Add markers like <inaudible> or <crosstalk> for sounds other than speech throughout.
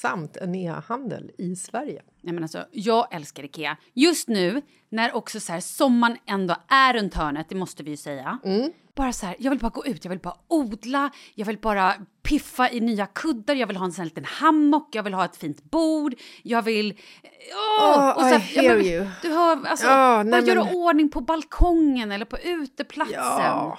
samt en e-handel i Sverige. Nej, men alltså, jag älskar Ikea. Just nu, när också så här, sommaren ändå är runt hörnet, det måste vi ju säga. Bara så här, jag vill bara gå ut, jag vill bara odla, jag vill bara piffa i nya kuddar, jag vill ha en sån här liten hammock, jag vill ha ett fint bord, jag vill... Åh! Oh, och så här, I hear men, you. Du hör, alltså, bara nej, göra men- ordning på balkongen eller på uteplatsen. Ja,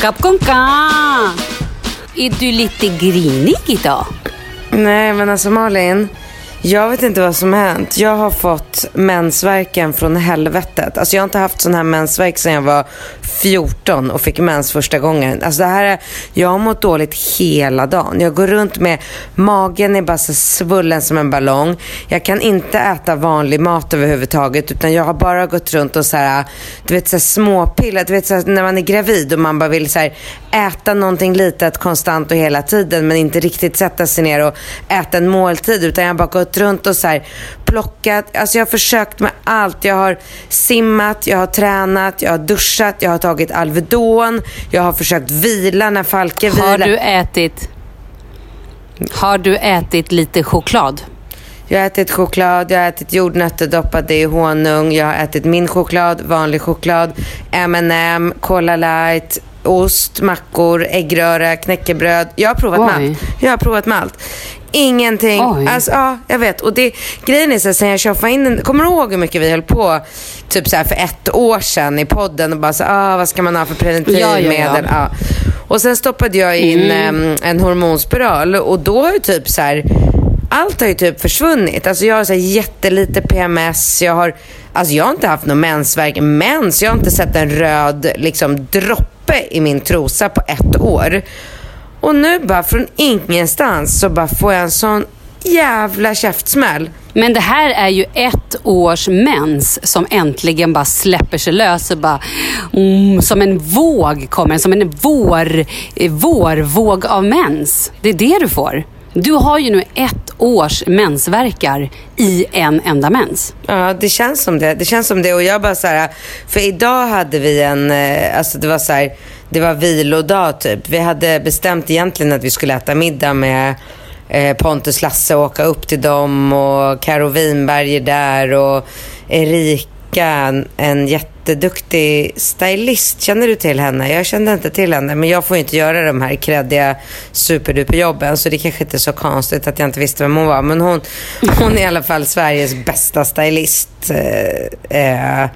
Kapkonka! Är du lite grinig idag? Nej, men alltså Malin. Jag vet inte vad som har hänt. Jag har fått mensvärken från helvetet. Alltså jag har inte haft sån här mensvärk sedan jag var 14 och fick mens första gången. Alltså det här är, jag har mått dåligt hela dagen. Jag går runt med magen är bara så svullen som en ballong. Jag kan inte äta vanlig mat överhuvudtaget utan jag har bara gått runt och så här, du vet så här småpiller. Du vet så här, när man är gravid och man bara vill så här, äta någonting litet konstant och hela tiden men inte riktigt sätta sig ner och äta en måltid utan jag har bara gått runt och så här plockat. Alltså jag har försökt med allt. Jag har simmat, jag har tränat, jag har duschat, jag har tagit Alvedon, jag har försökt vila när Falke vilar. Har du ätit... Har du ätit lite choklad? Jag har ätit choklad, jag har ätit jordnötter doppade i honung, jag har ätit min choklad, vanlig choklad, M&M, Cola light, ost, mackor, äggröra, knäckebröd. Jag har provat med Oj. allt. Jag har provat med allt. Ingenting. Oj. Alltså, ja, jag vet. Och det, grejen är så här, sen jag tjoffade in den, kommer du ihåg hur mycket vi höll på typ så här för ett år sedan i podden och bara så ah, vad ska man ha för preventivmedel? Ja, ja, ja. Och sen stoppade jag in em, en hormonspiral och då har ju typ så här allt har ju typ försvunnit. Alltså jag har så här jättelite PMS, jag har, alltså jag har inte haft någon mensvärk, mens, jag har inte sett en röd liksom droppe i min trosa på ett år. Och nu bara från ingenstans så bara får jag en sån jävla käftsmäll. Men det här är ju ett års mens som äntligen bara släpper sig lös och bara mm, som en våg kommer, som en vår, vårvåg av mens. Det är det du får. Du har ju nu ett års mensverkar i en enda mens. Ja, det känns som det. Det känns som det. Och jag bara så här, för idag hade vi en, eh, alltså det var så här, det var vilodag typ. Vi hade bestämt egentligen att vi skulle äta middag med eh, Pontus Lasse och åka upp till dem och Karo Winberg är där och Erika, en jätteduktig stylist. Känner du till henne? Jag kände inte till henne, men jag får inte göra de här kreddiga superduperjobben så det kanske inte är så konstigt att jag inte visste vem hon var. Men hon, hon är i alla fall Sveriges bästa stylist. Eh, eh,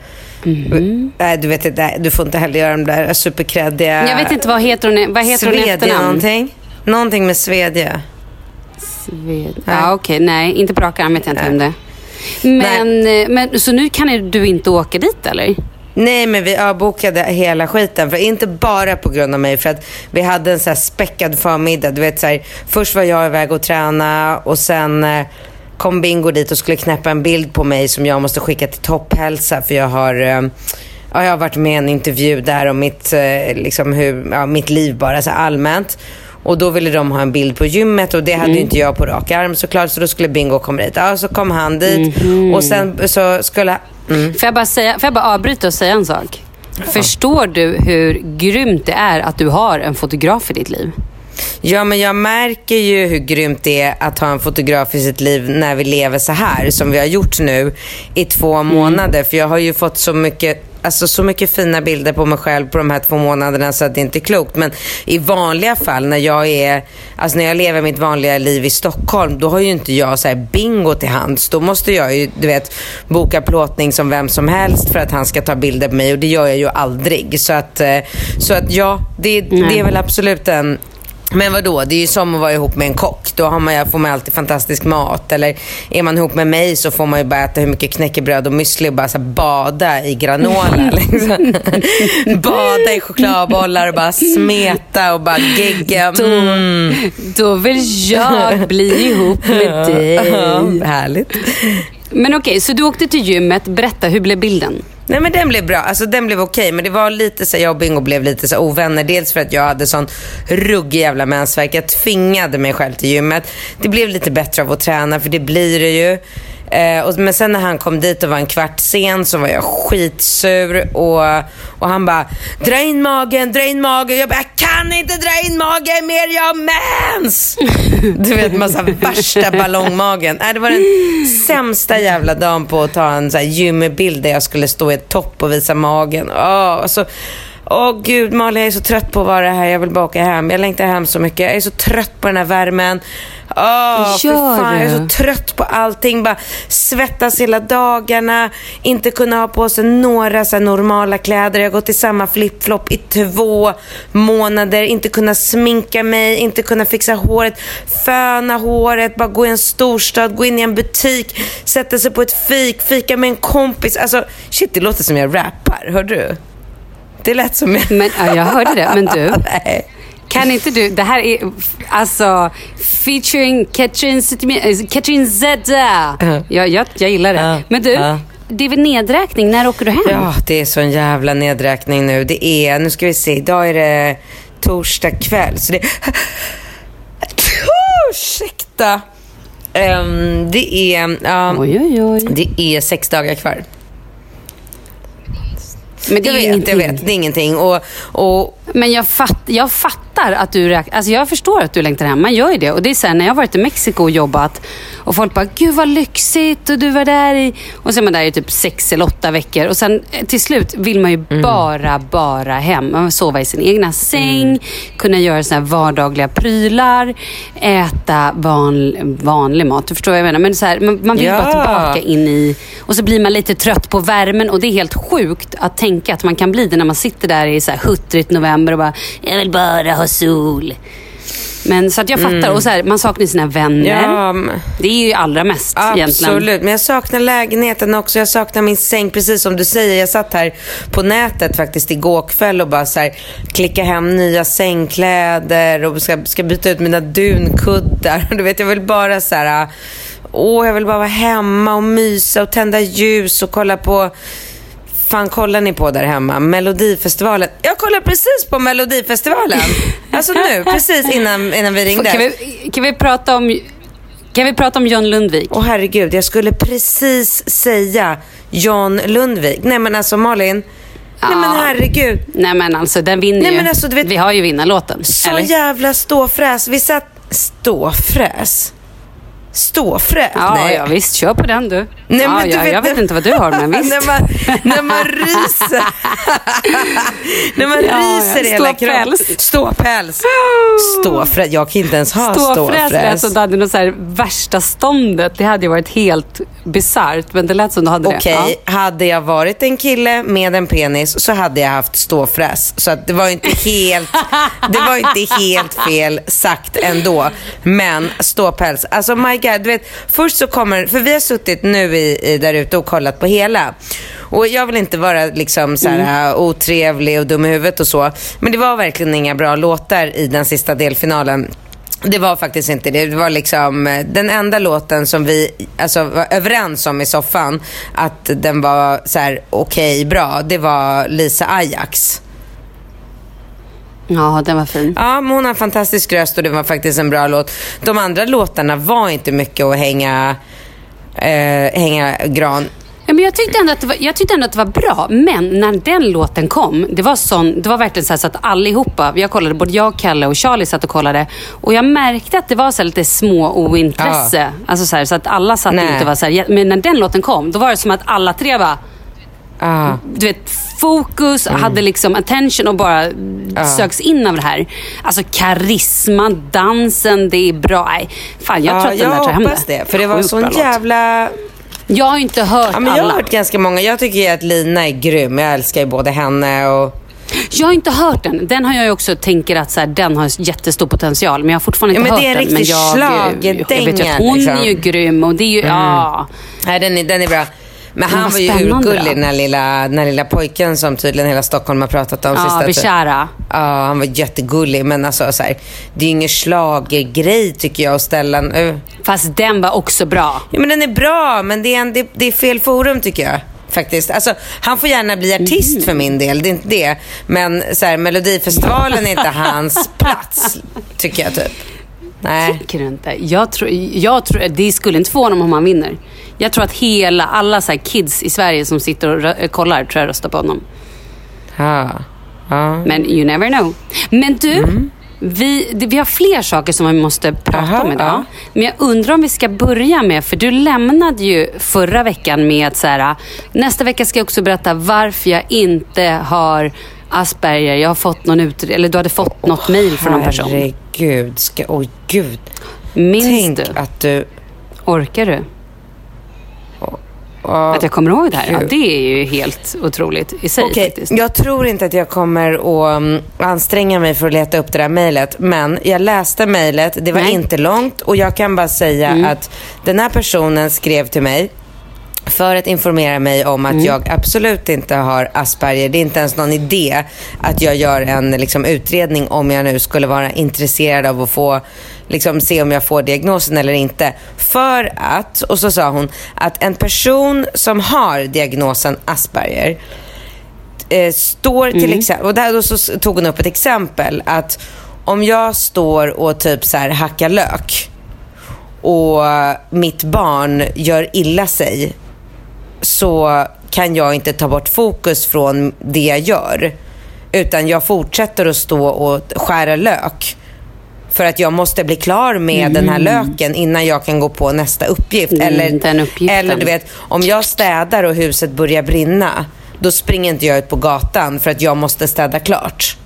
Nej, du vet inte, du får inte heller göra de där superkreddiga... Jag vet inte, vad heter hon, vad heter hon efternamn? någonting. Någonting med Svedje. Sved... Ja, okej. Nej, inte på rak arm vet jag inte vem det. Men, eh, men, så nu kan du inte åka dit eller? Nej, men vi avbokade hela skiten. För inte bara på grund av mig. För att vi hade en så här späckad förmiddag. Du vet, så här, först var jag iväg och träna och sen eh, kom Bingo dit och skulle knäppa en bild på mig som jag måste skicka till Topphälsa. För jag har, eh, ja, jag har varit med i en intervju där om mitt, eh, liksom hur, ja, mitt liv bara så här allmänt. Och då ville de ha en bild på gymmet och det hade ju inte jag på rak arm såklart. Så då skulle Bingo komma dit. Ja, så kom han dit och sen så skulle... Mm. Får jag, bara säga, får jag bara avbryta och säga en sak? Förstår du hur grymt det är att du har en fotograf i ditt liv? Ja, men jag märker ju hur grymt det är att ha en fotograf i sitt liv när vi lever så här som vi har gjort nu i två månader. För jag har ju fått så mycket Alltså så mycket fina bilder på mig själv på de här två månaderna så att det inte är klokt. Men i vanliga fall när jag är, alltså när jag lever mitt vanliga liv i Stockholm, då har ju inte jag så här bingo till hands. Då måste jag ju, du vet, boka plåtning som vem som helst för att han ska ta bilder på mig och det gör jag ju aldrig. Så att, eh, så att ja, det, det är väl absolut en men vadå, det är ju som att vara ihop med en kock. Då har man, får man alltid fantastisk mat. Eller är man ihop med mig så får man ju bara äta hur mycket knäckebröd och müsli och bara så bada i granola. <laughs> liksom. <laughs> bada i chokladbollar och bara smeta och bara gegga. Mm. Då vill jag bli ihop med <laughs> dig. Ja, härligt. Men okej, så du åkte till gymmet. Berätta, hur blev bilden? Nej men den blev bra, alltså den blev okej. Men det var lite så, jag och Bingo blev lite så ovänner. Dels för att jag hade sån ruggig jävla mensvärk. Jag tvingade mig själv till gymmet. Det blev lite bättre av att träna, för det blir det ju. Eh, och, men sen när han kom dit och var en kvart sen så var jag skitsur och, och han bara dra in magen, dra in magen. Jag bara, jag kan inte dra in magen mer, jag har mens! Du vet, massa värsta ballongmagen. Nej, det var den sämsta jävla dagen på att ta en så här gymbild där jag skulle stå i ett topp och visa magen. Oh, alltså, Åh gud Malin, jag är så trött på att vara här. Jag vill bara åka hem. Jag längtar hem så mycket. Jag är så trött på den här värmen. Åh, Gör fan. Jag är så trött på allting. Bara svettas hela dagarna. Inte kunna ha på sig några så normala kläder. Jag har gått i samma flipflop i två månader. Inte kunna sminka mig. Inte kunna fixa håret. Föna håret. Bara gå i en storstad. Gå in i en butik. Sätta sig på ett fik. Fika med en kompis. Alltså shit, det låter som jag rappar. Hör du? Det lät som. Men, ja, jag hörde det. Men du, <laughs> Nej. kan inte du... Det här är alltså featuring Katrin, äh, Katrin Zeta. Jag, jag, jag gillar det. Ja. Men du, Ja. det är väl nedräkning. När åker du hem? Ja, det är sån jävla nedräkning nu. Det är, nu ska vi se, idag är det torsdag kväll. Så det... <laughs> Ursäkta! Ehm, det är, ja, Oj, oj, oj. det är sex dagar kvar. Men det Jag är vet, ingenting. jag vet. Det är ingenting. Och, och Men jag, fatt, jag fattar att du räknar. Alltså jag förstår att du längtar hem. Man gör ju det. Och det är så här, när jag har varit i Mexiko och jobbat och folk bara, gud vad lyxigt och du var där i... Och så är man där i typ sex eller åtta veckor. Och sen eh, till slut vill man ju Mm. bara, bara hem. Man vill sova i sin egna säng, Mm. kunna göra såna här vardagliga prylar, äta van, vanlig mat. Du förstår vad jag menar? Men så här, man, man vill Ja. bara tillbaka in i... Och så blir man lite trött på värmen och det är helt sjukt att tänka att man kan bli det när man sitter där i så här huttrigt november och bara, jag vill bara ha sol. Men så att jag fattar. Och så här, man saknar sina vänner. Ja, Det är ju allra mest egentligen. Absolut, men jag saknar lägenheten också. Jag saknar min säng, precis som du säger. Jag satt här på nätet faktiskt igår kväll och bara så här, klicka hem nya sängkläder och ska, ska byta ut mina dunkuddar. <laughs> Du vet, jag vill bara så här, åh, jag vill bara vara hemma och mysa och tända ljus och kolla på fan kollar ni på där hemma? Melodifestivalen. Jag kollar precis på Melodifestivalen. Alltså nu, precis innan, innan vi ringde. Kan vi, kan vi prata om... Kan vi prata om John Lundvik? Åh herregud, jag skulle precis säga John Lundvik. Nej men alltså Malin. Nej men herregud. Nej men alltså den vinner Nej, ju. men alltså, vet- Vi har ju vinnarlåten. Så eller? jävla ståfräs. Vi satt... Ståfräs? Ståfräs? Ja, Nej. ja, visst. Kör på den du. Nej, ja, men du ja, vet- jag vet inte vad du har, men <laughs> visst. när, man, när man <laughs> ryser. <laughs> när man Ja, ja. ryser i hela kroppen. Ståpäls. Ståfräs. Jag kan inte ens ha Ståfräs lät ståfräs. som du hade något så här värsta ståndet. Det hade ju varit helt bisarrt, men det lät som du hade Okej, det. hade jag varit en kille med en penis så hade jag haft ståfräs. Så att det var inte helt, det var inte helt fel sagt ändå. Men ståpäls, alltså my god, du vet, först så kommer, för vi har suttit nu i, i där ute och kollat på hela. Och jag vill inte vara liksom så här, otrevlig och dum i huvudet och så. Men det var verkligen inga bra låtar i den sista delfinalen. Det var faktiskt inte det. Det var liksom eh, den enda låten som vi alltså, var överens om i soffan att den var så här okej, bra. Det var Lisa Ajax. Ja, den var fin. Ja, men hon har en fantastisk röst och det var faktiskt en bra låt. De andra låtarna var inte mycket att hänga, eh, hänga gran. Ja, men jag, tyckte ändå att det var, jag tyckte ändå att det var bra, men när den låten kom, det var, sån, det var verkligen så, så att allihopa, jag kollade, både jag, Kalle och Charlie satt och kollade och jag märkte att det var så lite små ointresse. Alltså så, här, så att alla satt Nej. inte och var så här, men när den låten kom, då var det som att alla tre var Ah. du vet, fokus, Mm. hade liksom attention och bara söks in av det här. Alltså karisma, dansen, det är bra. Nej, fan jag tror att den där jag tar hem hoppas det. För det var bra sån låt. Jag har inte hört Ja, men jag har alla. hört ganska många. Jag tycker ju att Lina är grym. Jag älskar ju både henne och... Jag har inte hört den. Den har jag också tänker att så här, den har jättestor potential. Men jag har fortfarande Ja, inte men hört det är en den. Riktig jag, jag schlagerdänga, hon liksom. är ju grym och det är ju, ja. Nej, den är, den är bra. Men han var ju urgullig, den lilla, den lilla pojken som tydligen hela Stockholm har pratat om Ja. Bishara. Ja, han var jättegullig. Men alltså, så här, det är ju ingen schlagergrej tycker jag att ställa... Uh. Fast den var också bra. Ja, men den är bra, men det är, en, det, det är fel forum tycker jag. Faktiskt. Alltså, han får gärna bli artist Mm. för min del, det är inte det. Men så här, Melodifestivalen är inte <laughs> hans plats, tycker jag typ. Nej. Tycker du inte? Jag tror, jag tror, det skulle inte förvåna mig om han vinner. Jag tror att hela, alla så här kids i Sverige som sitter och rö- kollar tror jag röstar på honom. Ja. Ja. Men you never know. Men du, vi, det- vi har fler saker som vi måste prata Aha, om idag. ja. Men jag undrar om vi ska börja med, för du lämnade ju förra veckan med att så här, nästa vecka ska jag också berätta varför jag inte har Asperger. Jag har fått någon ut, eller du hade fått något mejl från någon person. Herregud. Ska, oj, gud. Minns Tänk du? att du... Orkar du? Att jag kommer ihåg det här? Ja, det är ju helt otroligt i sig Okej, faktiskt. jag tror inte att jag kommer att um, anstränga mig för att leta upp det där mejlet. Men jag läste mejlet, det var Nej. inte långt och jag kan bara säga att den här personen skrev till mig för att informera mig om att jag absolut inte har Asperger. Det är inte ens någon idé att jag gör en liksom, utredning om jag nu skulle vara intresserad av att få liksom, se om jag får diagnosen eller inte. För att, och så sa hon, att en person som har diagnosen Asperger eh, står till exempel, och där då så tog hon upp ett exempel att om jag står och typ så här hackar lök och mitt barn gör illa sig så kan jag inte ta bort fokus från det jag gör. Utan jag fortsätter att stå och skära lök. För att jag måste bli klar med den här löken innan jag kan gå på nästa uppgift. Mm, eller, eller du vet, om jag städar och huset börjar brinna, då springer inte jag ut på gatan för att jag måste städa klart.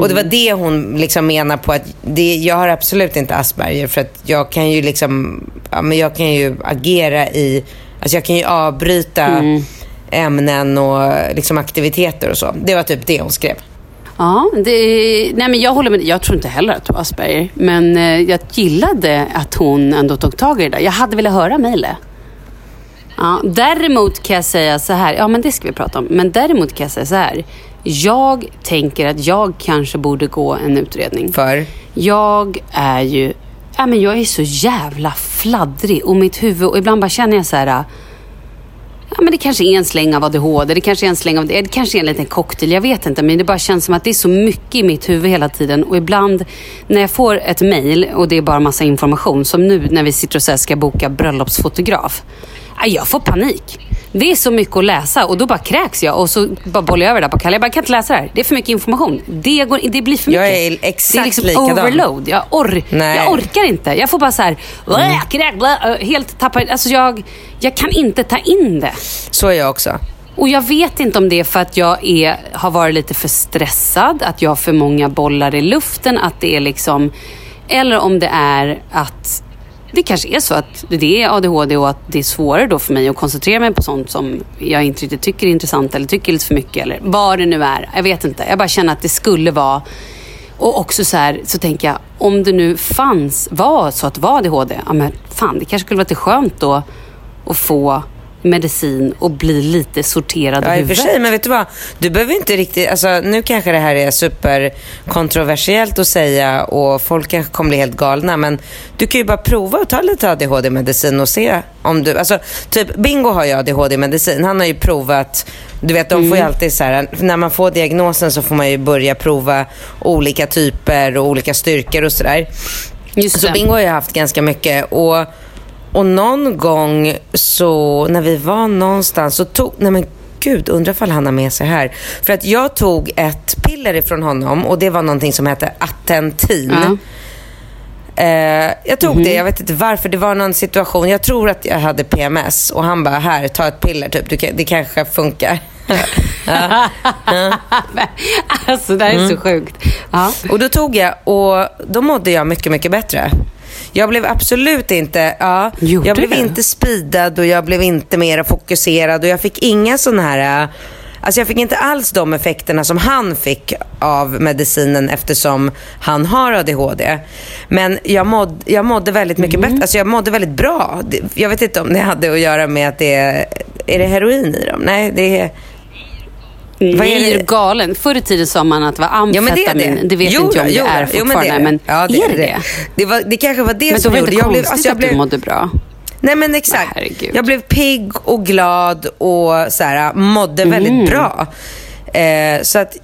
Och det var det hon liksom menar på att det, jag har absolut inte Asperger för att jag kan ju liksom, ja men jag kan ju agera i, alltså jag kan ju avbryta ämnen och liksom aktiviteter och så. Det var typ det hon skrev. Ja, det, nej men jag håller med Jag tror inte heller att du har Asperger. Men eh, jag gillade att hon ändå tog tag i det där. Jag hade velat höra mejlet. Ja, däremot kan jag säga så här. Ja, men det ska vi prata om. Men däremot kan jag säga så här. Jag tänker att jag kanske borde gå en utredning. För? Jag är ju... Ja, men jag är så jävla fladdrig och mitt huvud... Och ibland bara känner jag så här... Ja, men det kanske är en släng av ADHD, det kanske är en släng av det, det kanske är en liten cocktail, jag vet inte. Men det bara känns som att det är så mycket i mitt huvud hela tiden. Och ibland när jag får ett mail och det är bara massa information, som nu när vi sitter och ska boka bröllopsfotograf. Jag får panik. Det är så mycket att läsa och då bara kräks jag och så bara bollar jag över det där på Kalle. Jag bara, jag kan inte läsa det här. Det är för mycket information. Det, går, det blir för mycket. Jag är exakt det är liksom likadan. overload. Jag, or, Nej. jag orkar inte. Jag får bara så här, mm. kräk, blä, helt tappa. Alltså jag, jag kan inte ta in det. Så är jag också. Och jag vet inte om det är för att jag är, har varit lite för stressad, att jag har för många bollar i luften, att det är liksom... Eller om det är att det kanske är så att det är ADHD och att det är svårare då för mig att koncentrera mig på sånt som jag inte riktigt tycker är intressant eller tycker lite för mycket eller vad det nu är. Jag vet inte. Jag bara känner att det skulle vara och också så här, så tänker jag, om det nu fanns, var så att det var ADHD, ja men fan, det kanske skulle vara lite skönt då att få medicin och bli lite sorterad Ja, i huvudet. sig. Men vet du vad? Du behöver inte riktigt... Alltså, nu kanske det här är superkontroversiellt att säga och folk kanske kommer bli helt galna. Men du kan ju bara prova att ta lite ADHD-medicin och se om du... Alltså, typ Bingo har ju ADHD-medicin. Han har ju provat... Du vet, de får ju alltid så här... När man får diagnosen så får man ju börja prova olika typer och olika styrkor och sådär. Just Så. Bingo har jag haft ganska mycket. Och, och någon gång så, när vi var någonstans så tog, nej men gud, undrar ifall han har med sig här. För att jag tog ett piller ifrån honom och det var någonting som hette Attentin. Ja. Eh, jag tog Mhm. det, jag vet inte varför. Det var någon situation, jag tror att jag hade PMS och han bara, här, ta ett piller typ. Du, det kanske funkar. <laughs> alltså det här är Mm. så sjukt. Och då tog jag och då mådde jag mycket, mycket bättre. Jag blev absolut inte, ja, Gjorde jag blev du? inte speedad och jag blev inte mer fokuserad och jag fick inga sådana här, äh, alltså jag fick inte alls de effekterna som han fick av medicinen eftersom han har ADHD. Men jag mådde, jag mådde väldigt mycket Mm. bättre, alltså jag mådde väldigt bra. Jag vet inte om det hade att göra med att det är, är det heroin i dem? Nej, det är Vad är Nej, det? galen? Förr i tiden sa man att det var Ja, men det amfetamin. det. vet Jo, inte jag om jo, det är jo, fortfarande. men det det. Ja, det är det det? Det, var, det kanske var det Men då som var det gjorde... inte Jag blev, konstigt alltså jag att blev, du mådde bra. Nej men exakt. Herregud. Jag blev pigg och glad och så här, mådde väldigt bra. Eh, så att,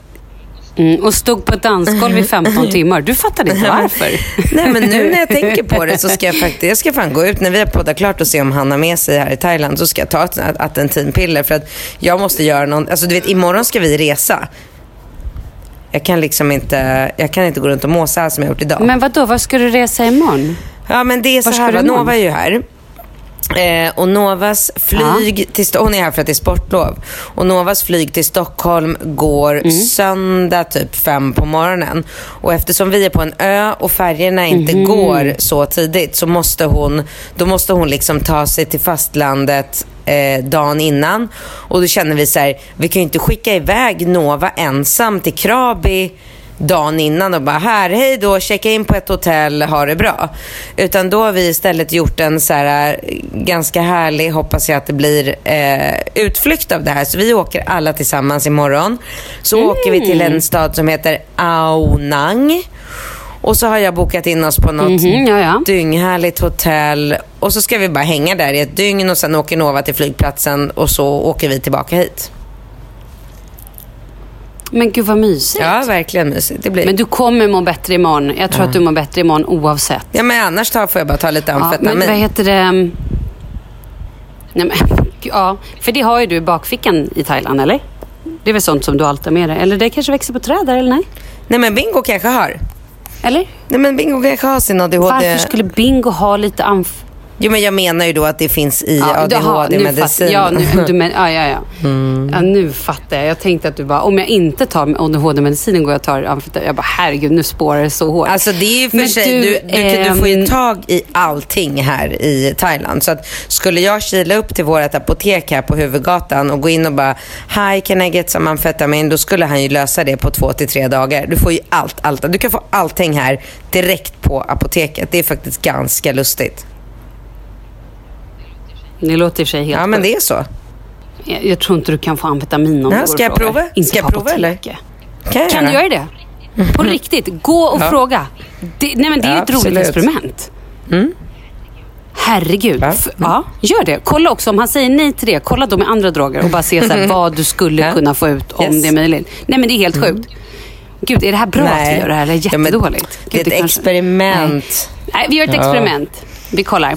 Mm, och stod på ett dansgolv i <laughs> 15 timmar. Du fattade inte varför. <laughs> nej men nu när jag tänker på det så ska jag <laughs> faktiskt, jag ska fan gå ut när vi har poddat klart och se om han har med sig här i Thailand så ska jag ta ett Attentinpiller för att jag måste göra någon, alltså du vet imorgon ska vi resa. Jag kan liksom inte, jag kan inte gå runt och må så här som jag har gjort idag. Men vad då? Var ska du resa imorgon? Ja men det är så här? Nova är ju här. Eh, och Novas flyg till Sto- hon är här för att det är sportlov. Och Novas flyg till Stockholm går Mm. söndag typ fem på morgonen. Och eftersom vi är på en ö och färgerna inte Mhm. går så tidigt så måste hon, då måste hon liksom ta sig till fastlandet eh, dagen innan. Och då känner vi så här, vi kan ju inte skicka iväg Nova ensam till Krabi dagen innan och bara här, hej då, checka in på ett hotell, ha det bra. Utan då har vi istället gjort en så här eh, ganska härlig, hoppas jag att det blir, eh, utflykt av det här. Så vi åker alla tillsammans imorgon. Så åker vi till en stad som heter Aonang. Och så har jag bokat in oss på något Mhm, ja, ja. dynghärligt hotell. Och så ska vi bara hänga där i ett dygn och sen åker Nova till flygplatsen och så åker vi tillbaka hit. Men gud vad mysigt. Ja, verkligen mysigt. Det blir... Men du kommer må bättre imorgon. Jag tror att du mår bättre imorgon oavsett. Ja, men annars tar, får jag bara ta lite Ja, amfetamin. men vad heter det? Nej, men, <laughs> ja, för det har ju du i bakfickan i Thailand, eller? Det är väl sånt som du alltid har med dig? Eller det kanske växer på träd där, eller nej? Nej, men Bingo kanske har. Eller? Nej, men Bingo kanske har sin ADHD. Varför skulle Bingo ha lite amf... Jo men jag menar ju då att det finns i Ja, ADHD-medicin. Ja, nu, du men, <laughs> ja, ja, ja. ja, nu fattar jag. Jag tänkte att du bara, om jag inte tar ADHD-medicinen går jag och tar amfetamin. Jag bara, herregud, nu spårar det så hårt. Alltså det är ju för Men sig, du, du, du, ehm, får ju tag i allting här i Thailand. Så att skulle jag kila upp till vårt apotek här på huvudgatan och gå in och bara Hi, can I get some amfetamin? Då skulle han ju lösa det på två till tre dagar. Du får ju allt, allt. Du kan få allting här direkt på apoteket. Det är faktiskt ganska lustigt. Det låter i och för sig helt Ja men det är så. jag, jag tror inte du kan få amfetamin om Ja, du går ska jag prova? Inte Ska jag prova, eller? Kan, jag Kan du göra det? På riktigt, gå och fråga. Det, nej men det är Ja, ett roligt experiment. Herregud. Ja. F- Ja, gör det. Kolla också, om han säger nej till det, kolla då med andra droger och bara se så här, vad du skulle Ja. kunna få ut om Yes. det är möjligt. Nej men det är helt sjukt. Gud, är det här bra att vi gör det här eller Ja, men jättedåligt? det är Gud, ett kanske- experiment. Nej. nej, vi gör ett Ja. experiment. Vi kollar.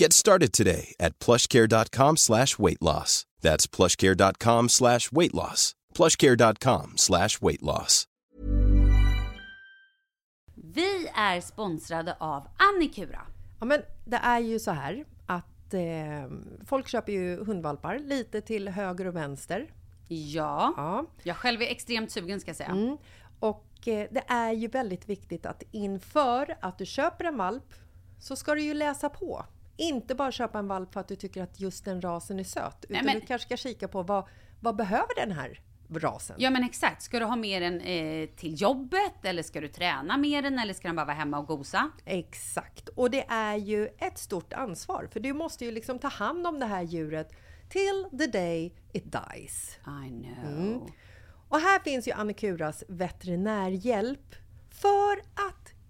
Get started today at plushcare.com slash weight loss. That's plushcare.com slash weight loss. plushcare.com slash weight loss. Vi är sponsrade av Annikura. Ja, men det är ju så här att eh, folk köper ju hundvalpar lite till höger och vänster. Ja. Ja. Jag själv är extremt sugen ska jag säga. Mm. Och eh, det är ju väldigt viktigt att inför att du köper en valp så ska du ju läsa på. Inte bara köpa en valp för att du tycker att just den rasen är söt. Utan men- du kanske ska kika på vad, vad behöver den här rasen? Ja men exakt, ska du ha med den eh, till jobbet eller ska du träna med den eller ska den bara vara hemma och gosa? Exakt. Och det är ju ett stort ansvar. För du måste ju liksom ta hand om det här djuret till the day it dies. I know. Och här finns ju Annikuras veterinärhjälp för att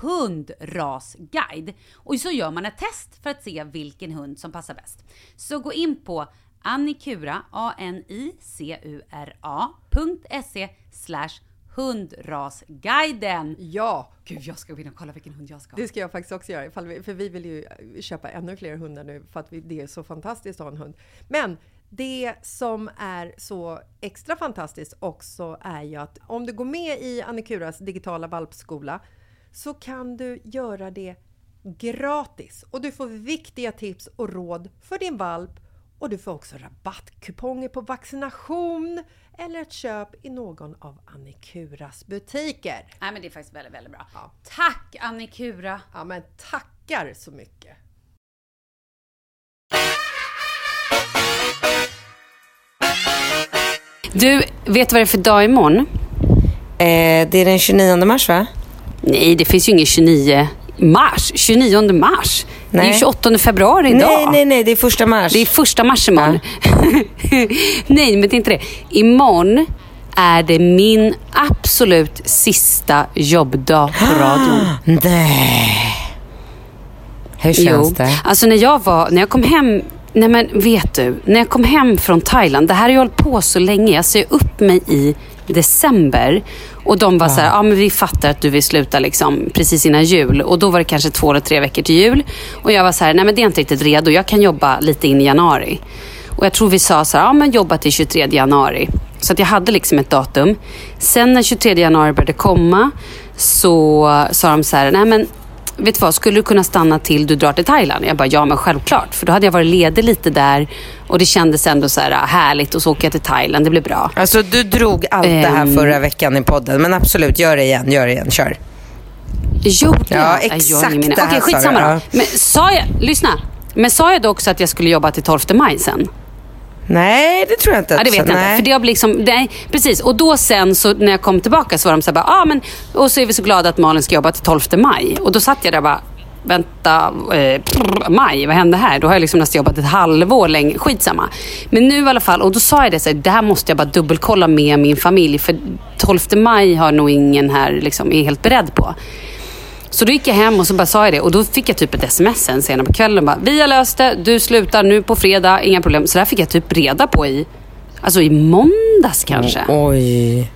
hundrasguide. Och så gör man ett test för att se vilken hund som passar bäst. Så gå in på annikura, a-n-i-c-u-r-a.se slash Hundrasguiden. Ja, Gud, jag ska gå in och kolla vilken hund jag ska ha. det ska jag faktiskt också göra. Ifall vi, för vi vill ju köpa ännu fler hundar nu för att vi, det är så fantastiskt att ha en hund. Men det som är så extra fantastiskt också är ju att om du går med i Annikuras digitala valpskola så kan du göra det gratis och du får viktiga tips och råd för din valp och du får också rabattkuponger på vaccination eller ett köp i någon av Annikuras butiker. Nej, men det är faktiskt väldigt, väldigt bra. Ja. Tack Annikura! Ja, men tackar så mycket! Du, vet du vad det är för dag imorgon? Eh, det är den 29 mars va? Nej, det finns ju ingen 29 mars. 29 mars. Det är ju Nej. 28 februari idag. Nej, nej, nej, det är första mars. Det är första mars imorgon. <laughs> Nej, men det är inte det. Imorgon är det min absolut sista jobbdag på radion. <gasps> Nej. Hur känns Jo, det? alltså när jag var, när jag kom hem, nej men vet du, när jag kom hem från Thailand, det här har jag hållit på så länge, jag ser upp mig i december och de var så här, ja men vi fattar att du vill sluta liksom precis innan jul och då var det kanske två eller tre veckor till jul och jag var så här, nej men det är inte riktigt redo, jag kan jobba lite in i januari. Och jag tror vi sa så här, ja men jobba till 23 januari. Så att jag hade liksom ett datum. Sen när 23 januari började komma så sa de så här, nej men vet du vad, skulle du kunna stanna till du drar till Thailand? Jag bara, ja men självklart. För då hade jag varit ledig lite där och det kändes ändå så här äh, härligt och så åker jag till Thailand, det blir bra. Alltså du drog allt det här Ehm. förra veckan i podden, men absolut, gör det igen, gör det igen, kör. Gjorde Ja, jag? Jag har exakt minne. det här Okej, skitsamma ja. då. Men sa jag, lyssna. Men sa jag då också att jag skulle jobba till 12 maj sen? Nej, det tror jag inte. Ja, det vet jag inte. nej. För det har liksom, nej, precis. Och då sen så när jag kom tillbaka så var de så här, bara, ah, men, och så är vi så glada att Malin ska jobba till 12 maj. Och då satt jag där och bara, vänta, eh, prr, maj, vad hände här? Då har jag liksom nästan jobbat ett halvår länge, skitsamma. Men nu i alla fall, och då sa jag det så här, det här måste jag bara dubbelkolla med min familj. För 12 maj har nog ingen här liksom, är helt beredd på. Så då gick jag hem och så bara sa jag det och då fick jag typ ett sms sen senare på kvällen. Bara, Vi har löst det, du slutar nu på fredag, inga problem. Så det här fick jag typ reda på i, alltså i måndags kanske. Oj.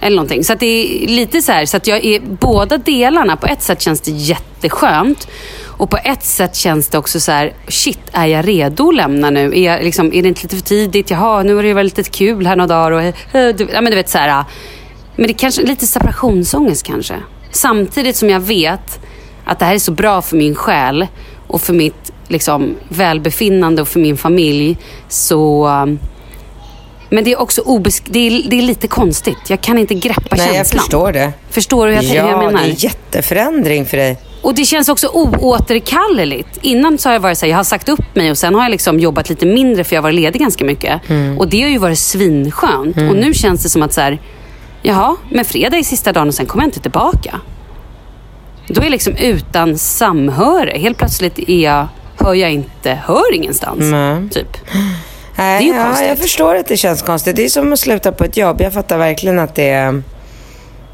Eller någonting. Så att det är lite så här, så att jag är båda delarna. På ett sätt känns det jätteskönt. Och på ett sätt känns det också så här, shit, är jag redo att lämna nu? Är, jag, liksom, är det inte lite för tidigt? Jaha, nu har det ju varit lite kul här några dagar. Och, eh, ja, men du vet så här. Men det är kanske lite separationsångest kanske. Samtidigt som jag vet att det här är så bra för min själ och för mitt liksom, välbefinnande och för min familj. Så... um, Men det är också obesk- det är, det är lite konstigt. Jag kan inte greppa Nej, jag känslan. förstår det. Förstår du hur jag, hur jag Ja, menar? det är jätteförändring för dig. Och det känns också oåterkalleligt. Innan så har jag varit så här, jag har sagt upp mig och sen har jag liksom jobbat lite mindre för jag varit ledig ganska mycket. Och det har ju varit svinskönt. Och nu känns det som att så här, jaha, men fredag är sista dagen och sen kommer jag inte tillbaka. Då är jag liksom utan samhöre. Helt plötsligt är jag, hör jag inte, hör ingenstans. Typ. Nej, Det är ju ja, konstigt. jag förstår att det känns konstigt. Det är som att sluta på ett jobb. Jag fattar verkligen att det är,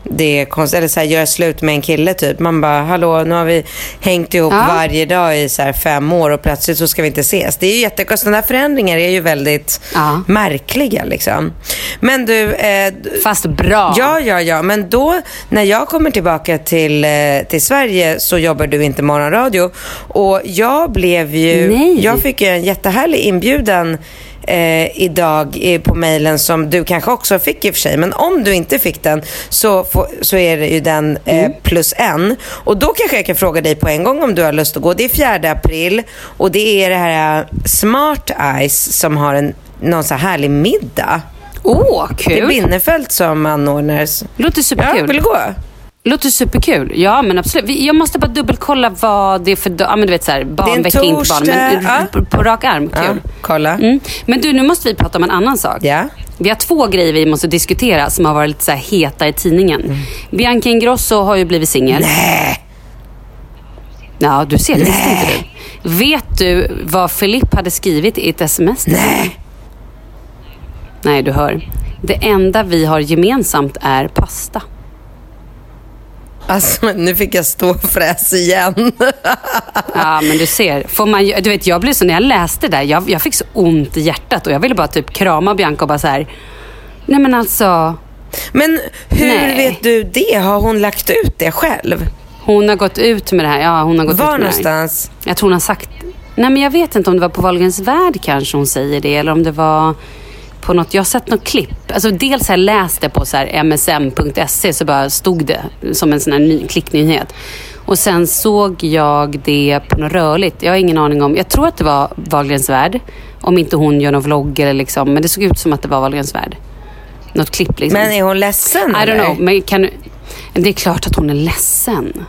det är konstigt. Eller så här, göra slut med en kille typ. Man bara, hallå, nu har vi hängt ihop Ja. varje dag i så fem år och plötsligt så ska vi inte ses. Det är ju jättekonstigt. Sådana förändringar är ju väldigt Ja. märkliga liksom. Men du, eh, Fast bra. Ja, ja, ja. Men då när jag kommer tillbaka till, eh, till Sverige så jobbar du inte morgonradio. Och jag blev ju... Nej. Jag fick ju en jättehärlig inbjudan eh, idag eh, på mejlen som du kanske också fick i och för sig. Men om du inte fick den så, få, så är det ju den eh, Mm. plus en. Och då kanske jag kan fråga dig på en gång om du har lust att gå. Det är 4 april och det är det här eh, Smart Eyes som har en någon så här härlig middag. Åh, Det är kul. Binnefeld som anordnar. Låter Ja, superkul. vill du gå? Låter superkul. Ja, men absolut. Jag måste bara dubbelkolla vad det är för dag. Ja, men du vet så här, barnvecka, inte barn. Men ja. på, på rak arm. Kul. Ja, kolla. Mm. Men du, nu måste vi prata om en annan sak. Ja. Vi har två grejer vi måste diskutera som har varit lite så här heta i tidningen. Mm. Bianca Ingrosso har ju blivit singel. Nej. Ja, du ser, det visste inte du. Vet du vad Filip hade skrivit i ett sms? Nej. Nej, du hör. Det enda vi har gemensamt är pasta. Alltså, nu fick jag stå fräs igen. Ja, men du ser. Får man, du vet, jag blev så, när jag läste det där, jag, jag fick så ont i hjärtat och jag ville bara typ krama Bianca och bara så här. Nej men alltså, Men hur Nej. vet du det? Har hon lagt ut det själv? Hon har gått ut med det här. Ja, hon har gått Var ut med Det här. någonstans? Jag tror hon har sagt... Nej, men jag vet inte om det var på Wahlgrens värld kanske hon säger det. Eller om det var på något... Jag har sett något klipp. Alltså dels har jag läst det på så msm.se så bara stod det som en sån här ny, klicknyhet. Och sen såg jag det på något rörligt. Jag har ingen aning om... Jag tror att det var Wahlgrens värld. Om inte hon gör någon vlogg eller liksom. Men det såg ut som att det var Wahlgrens värld. Något klipp liksom. Men är hon ledsen I don't know. Men kan. Det är klart att hon är ledsen.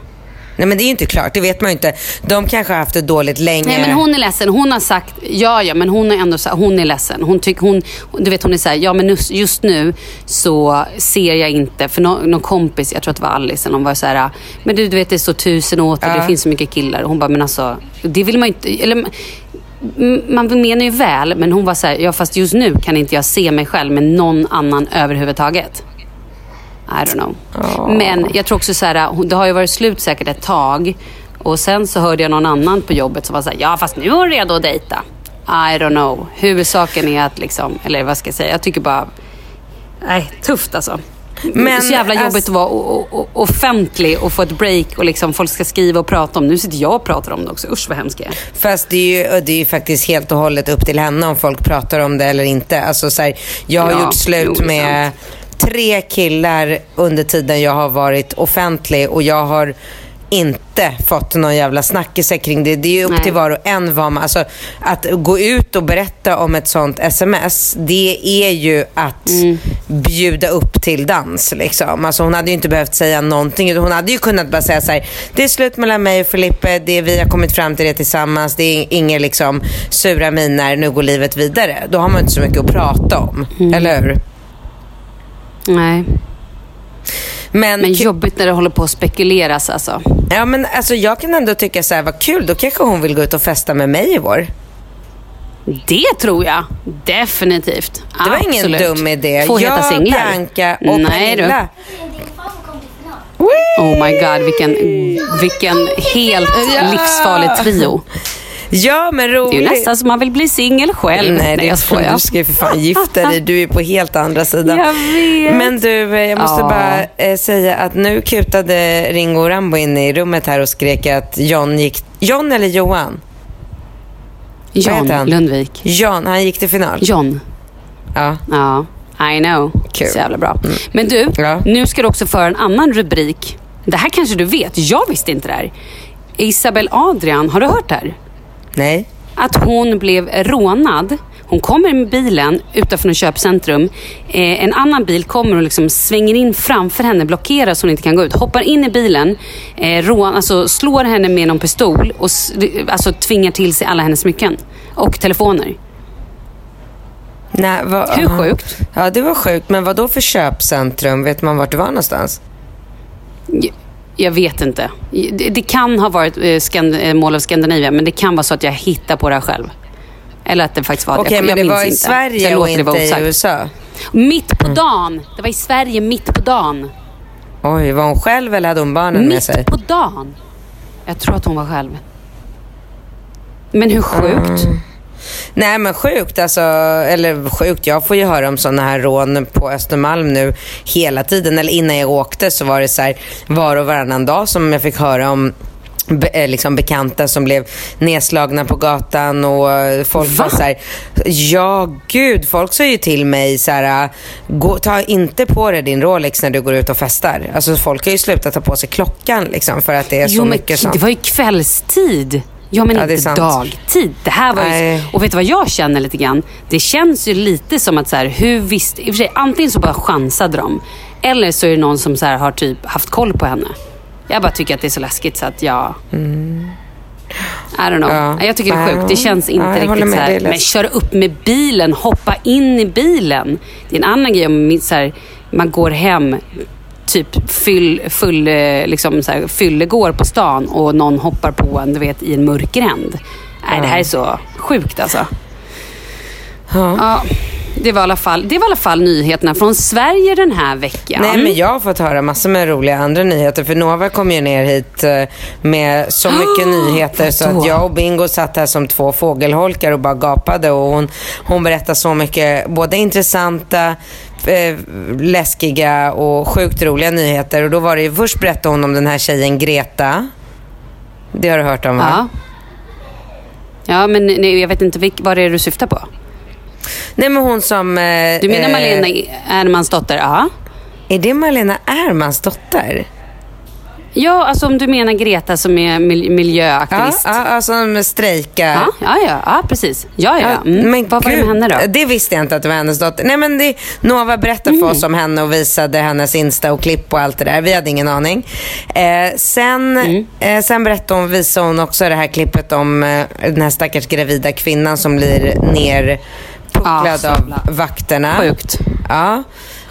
Nej men det är ju inte klart, det vet man ju inte. De kanske har haft det dåligt länge. Nej men hon är ledsen. Hon har sagt, ja ja men hon är ändå så, hon är ledsen. Hon tycker, hon, du vet hon är såhär, ja men just- nu så ser jag inte, för någon, någon kompis, jag tror att det var Alice, eller hon var så här, men du, du vet det står tusen åt och det finns så mycket killar. Och hon bara, men alltså, det vill man ju inte, eller man menar ju väl, men hon var så här, ja fast just nu kan inte jag se mig själv med någon annan överhuvudtaget. I don't know. Men jag tror också så här, det har ju varit slut säkert ett tag. Och sen så hörde jag någon annan på jobbet som var så här, ja fast nu är hon redo att dejta. I don't know. Huvudsaken är att liksom, eller vad ska jag säga, jag tycker bara, nej, tufft alltså. Men, så jävla jobbigt alltså- att vara offentlig och få ett break och liksom folk ska skriva och prata om. Nu sitter jag och pratar om det också. Usch vad hemskt jag är. Fast det är, ju, det är ju faktiskt helt och hållet upp till henne om folk pratar om det eller inte. Alltså, så här, jag har Ja, gjort slut jo, med tre killar under tiden jag har varit offentlig och jag har inte fått någon jävla snackisar kring det. Det är ju upp Nej. till var och en vad man... Alltså, att gå ut och berätta om ett sånt sms, det är ju att Mm. bjuda upp till dans. Liksom. Alltså, hon hade ju inte behövt säga någonting. Hon hade ju kunnat bara säga så här, det är slut mellan mig och Filippe, det, vi har kommit fram till det tillsammans, det är inga liksom, sura miner, nu går livet vidare. Då har man inte så mycket att prata om, Mm. eller hur? Nej. Men, Men jobbigt när det håller på att spekuleras alltså. ja, men alltså, jag kan ändå tycka så här, vad kul, då kanske hon vill gå ut och festa med mig i vår. Det tror jag. Definitivt. Det var ingen Absolut. dum idé. Heta jag, singlar. Bianca och Nej, du. Pernilla. Oh my god, vilken, vilken helt livsfarlig trio. Ja, men Det är roligt. ju nästan som man vill bli singel själv. Nej, det jag skojar. Du ska ju för fan gifta dig. Du är på helt andra sidan. Jag vet. Men du, eh, jag måste Ja. bara eh, säga att nu kutade Ringo Rambo in i rummet här och skrek att John gick... John eller Johan? John? Lundvik. John, han gick till final. John. Ja. Ja, I know. Kul. Så jävla bra. Men du, Ja. nu ska du också föra en annan rubrik. Det här kanske du vet. Jag visste inte det här. Isabel Adrian, har du hört det här? Nej. att hon blev rånad. Hon kommer med bilen utanför ett köpcentrum. Eh, en annan bil kommer och liksom svänger in framför henne, blockerar så hon inte kan gå ut. Hoppar in i bilen, eh, rån, alltså slår henne med någon pistol och alltså tvingar till sig alla hennes smycken. Och telefoner. Nej vad, Hur sjukt? Ja, det var sjukt. Men vad då för köpcentrum? Vet man vart det var någonstans? Jag vet inte. Det, det kan ha varit eh, Skand- eh, Mall of Scandinavia, men det kan vara så att jag hittar på det här själv. Eller att det faktiskt var Okej, jag, men jag det var i inte. Sverige och det inte i. USA? Mitt på dagen! Det var i Sverige mitt på dagen. Oj, var hon själv eller hade hon barnen med sig? Mitt på dagen. Jag tror att hon var själv. Men hur sjukt? Mm. Nej men sjukt alltså, eller sjukt, jag får ju höra om sådana här rån på Östermalm nu hela tiden. Eller innan jag åkte så var det så här var och varannan dag som jag fick höra om be, eh, liksom bekanta som blev nedslagna på gatan och folk var så här, ja gud, folk sa ju till mig så här, gå, ta inte på dig din Rolex när du går ut och festar. Alltså folk har ju slutat ta på sig klockan liksom för att det är så Jo, men mycket sånt. det var ju kvällstid. Ja, men Ja, inte sant. dagtid. Det här var ju... Och vet du vad jag känner lite grann? Det känns ju lite som att så här, hur visst... I och för sig, antingen så bara chansade de. Eller så är det någon som så här, har typ haft koll på henne. Jag bara tycker att det är så läskigt så att jag... I don't know. Mm. Ja. Jag tycker det är sjukt. Det känns inte Ja, riktigt så här. Men köra upp med bilen, hoppa in i bilen. Det är en annan grej om så här, man går hem typ fyll, full, eh, liksom så här, fyllegår på stan och någon hoppar på en du vet, i en mörk gränd. Nej, det här är så sjukt alltså. Ja. det, var i alla fall, det var i alla fall nyheterna från Sverige den här veckan. Nej, men jag har fått höra massor med roliga andra nyheter. För Nova kom ju ner hit eh, med så mycket nyheter så att jag och Bingo satt här som två fågelholkar och bara gapade. Och hon, hon berättade så mycket, både intressanta, eh, läskiga och sjukt roliga nyheter. Och då var det ju, först berättade hon om den här tjejen Greta. Det har du hört om va? Ja. Ja, men nej, jag vet inte vilk, vad det är du syftar på. Nej men hon som... Eh, Du menar eh, Malena Ernmans dotter? Ja. Är det Malena Ernmans dotter? Ja, alltså om du menar Greta som är Ja, miljöaktivist. ja, ja, som strejkar. Ja, ja, ja, ja precis. Ja, ja. Mm. Men Vad var det med gud, henne då? Det visste jag inte att det var hennes dotter. Nej, men det, Nova berättade Mm. för oss om henne och visade hennes Insta och klipp och allt det där. Vi hade ingen aning. Eh, sen, Mm. eh, sen berättade hon, visade hon också det här klippet om eh, den här stackars gravida kvinnan som blir nerpucklad så av vakterna. Sjukt. Ja.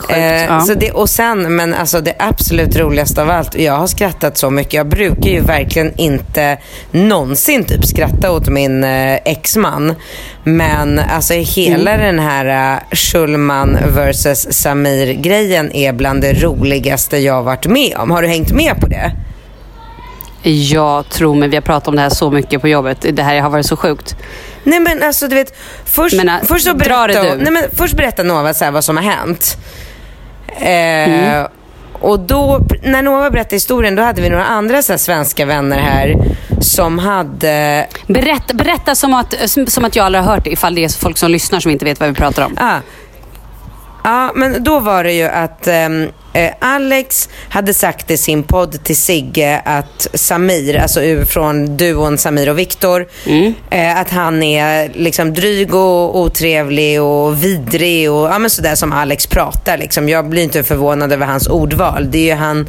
Sjukt, eh, ja. Så det, och sen, men alltså det absolut roligaste av allt, jag har skrattat så mycket. Jag brukar ju verkligen inte någonsin typ skratta åt min eh, exman. Men alltså hela Mm. den här uh, Schulman versus Samir-grejen är bland det roligaste jag varit med om. Har du hängt med på det? Jag tror mig, vi har pratat om det här så mycket på jobbet. Det här har varit så sjukt. Nej men alltså du vet, först, Men, äh, först så du. nej, men först berättar Nova så här vad som har hänt. Eh, Mm. Och då, när Nova berättade historien, då hade vi några andra så här, svenska vänner här som hade... Berätta, berätta som, att, som, att jag aldrig har hört det, ifall det är folk som lyssnar som inte vet vad vi pratar om. Ah, Ja, men då var det ju att ehm, eh, Alex hade sagt i sin podd till Sigge att Samir, alltså från duon Samir och Viktor, eh, att han är liksom dryg och otrevlig och vidrig och ja, men sådär som Alex pratar. Liksom. Jag blir inte förvånad över hans ordval. Det är ju han...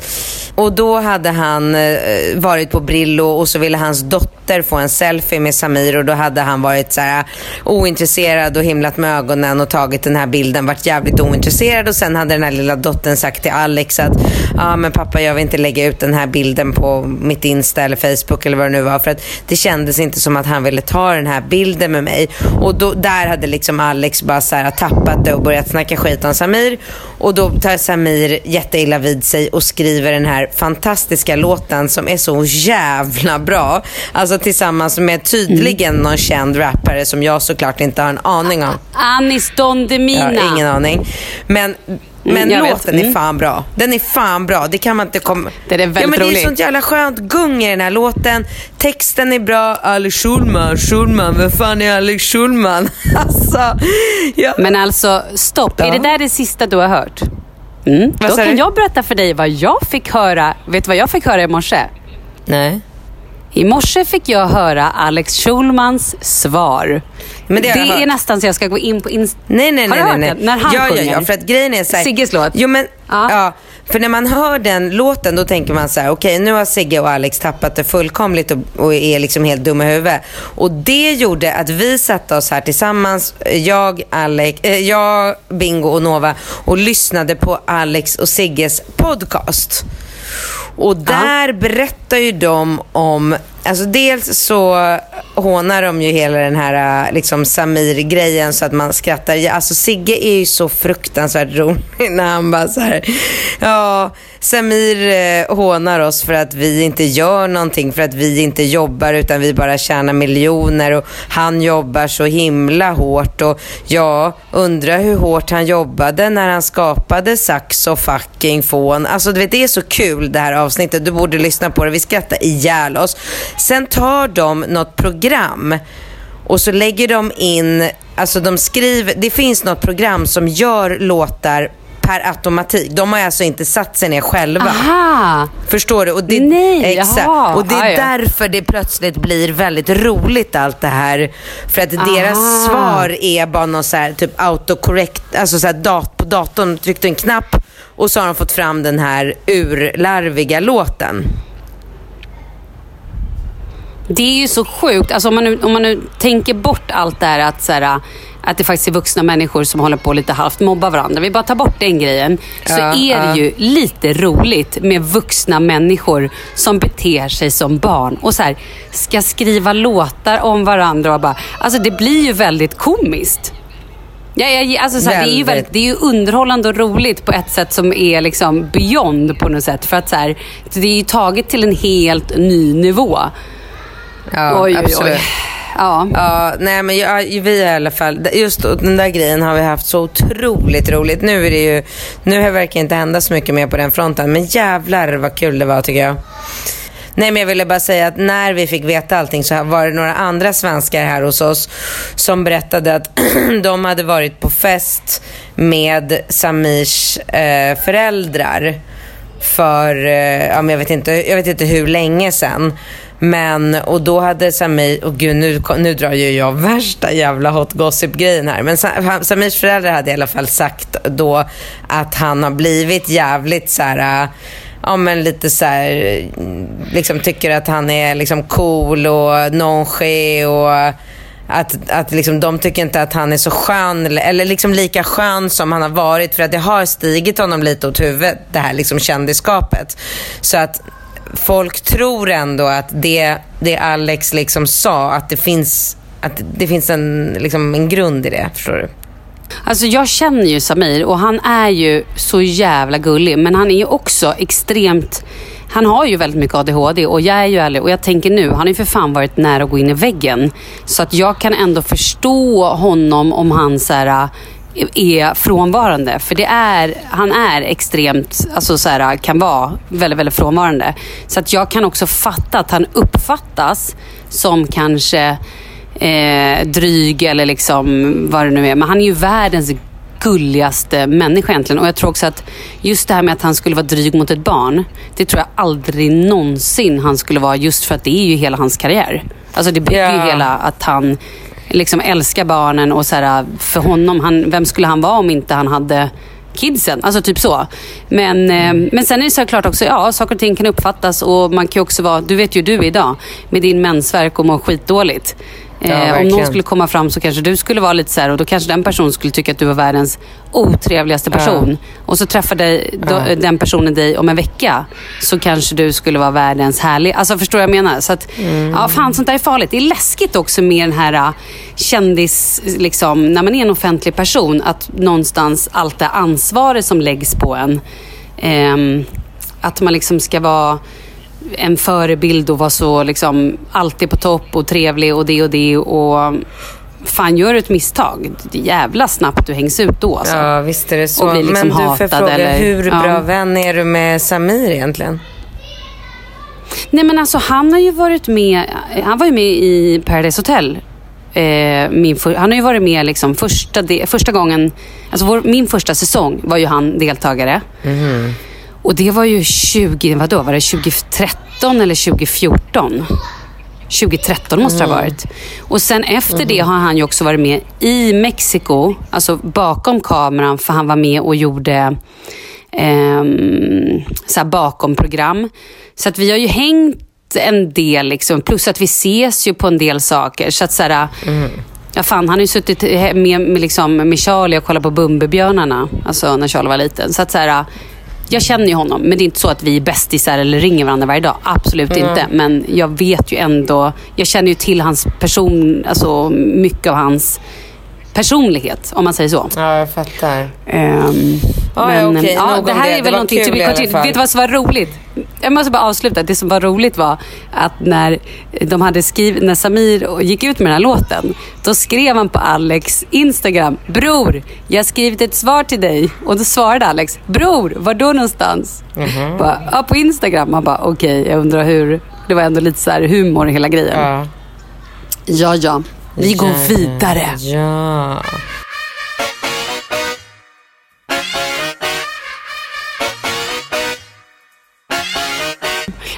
Och då hade han eh, varit på Brillo och så ville hans dotter få en selfie med Samir och då hade han varit så här ointresserad och himlat med ögonen och tagit den här bilden, varit jävligt ointresserad och sen hade den här lilla dottern sagt till Alex att ja ah, men pappa jag vill inte lägga ut den här bilden på mitt Insta eller Facebook eller vad det nu var för att det kändes inte som att han ville ta den här bilden med mig och då, där hade liksom Alex bara så här tappat det och börjat snacka skit om Samir och då tar Samir jätteilla vid sig och skriver den här fantastiska låten som är så jävla bra. Alltså tillsammans med tydligen någon känd rappare som jag såklart inte har en aning om. Anis Don Demina. Jag har ingen aning. Men, men Mm, jag vet. låten är Mm. fan bra. Den är fan bra. Det kan man inte komma... Den är väldigt ja, men Det rolig. är sånt jävla skönt gung i den här låten. Texten är bra. Alex Schulman, Schulman. Vem fan är Alex Schulman? <laughs> alltså, ja. Men alltså, stopp. Ja. Är det där det sista du har hört? Mm. Då kan du? jag berätta för dig vad jag fick höra. Vet du vad jag fick höra i morse? Nej. I morse fick jag höra Alex Schulmans svar. Men det jag är hört. nästan så jag ska gå in på Insta. Nej, nej, Har nej. hört nej, den? nej. När han ja, ja, sjunger? ja, för att grejen är så här, Sigges låt? Jo, men, Ja. ja. För när man hör den låten då tänker man så här, okej nu har Sigge och Alex tappat det fullkomligt och, och är liksom helt dumma i huvudet. Och det gjorde att vi satte oss här tillsammans, jag, Alex, eh, jag, Bingo och Nova och lyssnade på Alex och Sigges podcast. Och där berättar ju de om, alltså dels så hånar de ju hela den här äh, liksom Samir-grejen så att man skrattar. Ja, Alltså Sigge är ju så fruktansvärt rolig när han bara så här, ja Samir eh, hånar oss för att vi inte gör någonting, för att vi inte jobbar utan vi bara tjänar miljoner och han jobbar så himla hårt och ja, undrar hur hårt han jobbade när han skapade Saxo fucking fån. Alltså du vet det är så kul det här avsnittet, du borde lyssna på det, vi skrattar ihjäl oss. Sen tar de något program och så lägger de in, alltså de skriver, det finns något program som gör låtar per automatik. De har alltså inte satt sig ner själva. Aha! Förstår du? Och det, Nej, exakt. jaha. Och det är ja. därför det plötsligt blir väldigt roligt allt det här. För att deras Aha. svar är bara någon så här typ autocorrect, alltså så här dat på datorn tryckte en knapp och så har de fått fram den här urlarviga låten. Det är ju så sjukt. Alltså om, man nu, om man nu tänker bort allt det här att, så här, att det faktiskt är vuxna människor som håller på lite halvt mobba varandra. Vi bara tar bort den grejen. Så Ja, är det ja. ju lite roligt med vuxna människor som beter sig som barn och så här, ska skriva låtar om varandra och bara... Alltså det blir ju väldigt komiskt. Ja, ja, alltså så här, det, är ju Väldigt. väldigt, det är ju underhållande och roligt på ett sätt som är liksom beyond på något sätt. För att så här, det är ju taget till en helt ny nivå. Ja, Oj, oj, absolut. oj. Ja. Ja, nej men jag, vi i alla fall, just den där grejen har vi haft så otroligt roligt. Nu är det ju, nu har det verkligen inte hända så mycket mer på den fronten. Men jävlar vad kul det var tycker jag. Nej men jag ville bara säga att när vi fick veta allting så var det några andra svenskar här hos oss som berättade att <clears throat> de hade varit på fest med Samirs eh, föräldrar för, eh, jag, vet inte, jag vet inte hur länge sedan. Men, och då hade Samir, och gud nu, nu drar ju jag värsta jävla hot gossip-grejen här. Men Samirs föräldrar hade i alla fall sagt då att han har blivit jävligt så här, äh, ja men lite så här, liksom tycker att han är liksom cool och nonché och att, att liksom, de tycker inte att han är så skön, eller liksom lika skön som han har varit. För att det har stigit honom lite åt huvudet, det här liksom kändisskapet. Så att folk tror ändå att det, det Alex liksom sa, att det finns, att det finns en, liksom en grund i det. Förstår du? Alltså jag känner ju Samir och han är ju så jävla gullig. Men han är ju också extremt... Han har ju väldigt mycket ADHD och jag är ju ärlig och jag tänker nu, han har ju för fan varit nära att gå in i väggen. Så att jag kan ändå förstå honom om han så här, är frånvarande. För det är, han är extremt, alltså så här, kan vara väldigt, väldigt frånvarande. Så att jag kan också fatta att han uppfattas som kanske eh, dryg eller liksom vad det nu är. Men han är ju världens gulligaste människa egentligen. Och jag tror också att just det här med att han skulle vara dryg mot ett barn. Det tror jag aldrig någonsin han skulle vara just för att det är ju hela hans karriär. Alltså det bygger ju Ja. hela att han liksom älskar barnen och så här, för honom, han, vem skulle han vara om inte han hade kidsen? Alltså typ så. Men, eh, men sen är det såklart också, ja, saker och ting kan uppfattas och man kan ju också vara, du vet ju du idag, med din mensvärk och mår skitdåligt. Ja, Eh, om någon skulle komma fram så kanske du skulle vara lite så här och då kanske den personen skulle tycka att du var världens otrevligaste person. Och så träffar dig, då, den personen dig om en vecka så kanske du skulle vara världens härlig. Alltså förstår du vad jag menar? Så att, ja fan sånt där är farligt. Det är läskigt också med den här äh, kändis, liksom, när man är en offentlig person, att någonstans allt det ansvaret som läggs på en. ehm, att man liksom ska vara en förebild och vara så liksom alltid på topp och trevlig och det och det och fan gör du ett misstag, det är jävla snabbt du hängs ut då alltså. Ja, visst är det så. Och blir liksom Men du, får fråga, eller- hur ja. bra vän är du med Samir egentligen? Nej men alltså han har ju varit med, han var ju med i Paradise Hotel. Eh, min för, han har ju varit med liksom första, de, första gången, alltså vår, min första säsong var ju han deltagare. Och det var ju 20, vadå, var det 2013 eller 2014? 2013 måste det ha varit. Och sen efter det har han ju också varit med i Mexiko, alltså bakom kameran, för han var med och gjorde ehm, så bakom program. Så att vi har ju hängt en del, liksom, plus att vi ses ju på en del saker. Så att så här, Ja, fan, han har ju suttit med, med, liksom, med Charlie och kollat på Bumbibjörnarna, alltså när Charlie var liten. Så att så här, jag känner ju honom, men det är inte så att vi är bästisar eller ringer varandra varje dag. Absolut inte. Men jag vet ju ändå, jag känner ju till hans person, alltså mycket av hans personlighet, om man säger så. Ja, jag fattar. Ehm, Ja, ja, okej. ja, det här det. är Det väl var någonting typ, alla vet du vad som var roligt? Jag måste bara avsluta. Det som var roligt var att när de hade skrivit, när Samir gick ut med den här låten, då skrev han på Alex Instagram, Bror, jag har skrivit ett svar till dig. Och då svarade Alex, Bror, var då någonstans? Mhm. Bara, ja, på Instagram. Han bara, okej, jag undrar hur. Det var ändå lite så här humor i hela grejen. Ja. Ja, ja. Vi går vidare. Ja.